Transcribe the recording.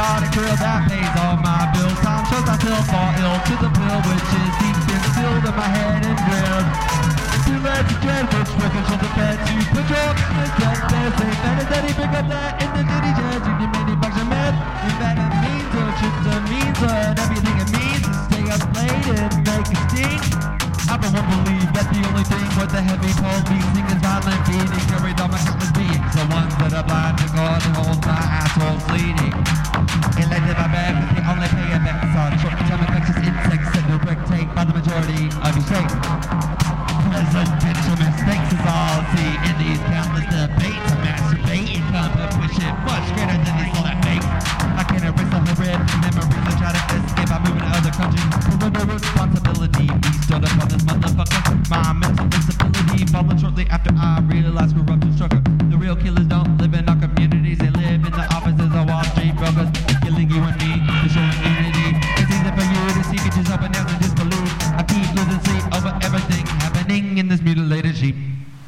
deal that pays all my bills. Time shows I still fall ill to the pill, which is deep instilled in my head and drilled. Too late to dread, which from the bed to put your business. There's a better daddy, pick up that in the ditty judge. You give many bucks a meth. You better means or chips or means or everything it means is stay up late and make a stink. I don't believe that the only thing with the heavy pole beating is violent beating carried on my countless beings. The ones that are blind instability shortly after I realized corruption struggle. The real killers don't live in our communities, they live in the offices of Wall Street brokers. Killing you and me, destroying.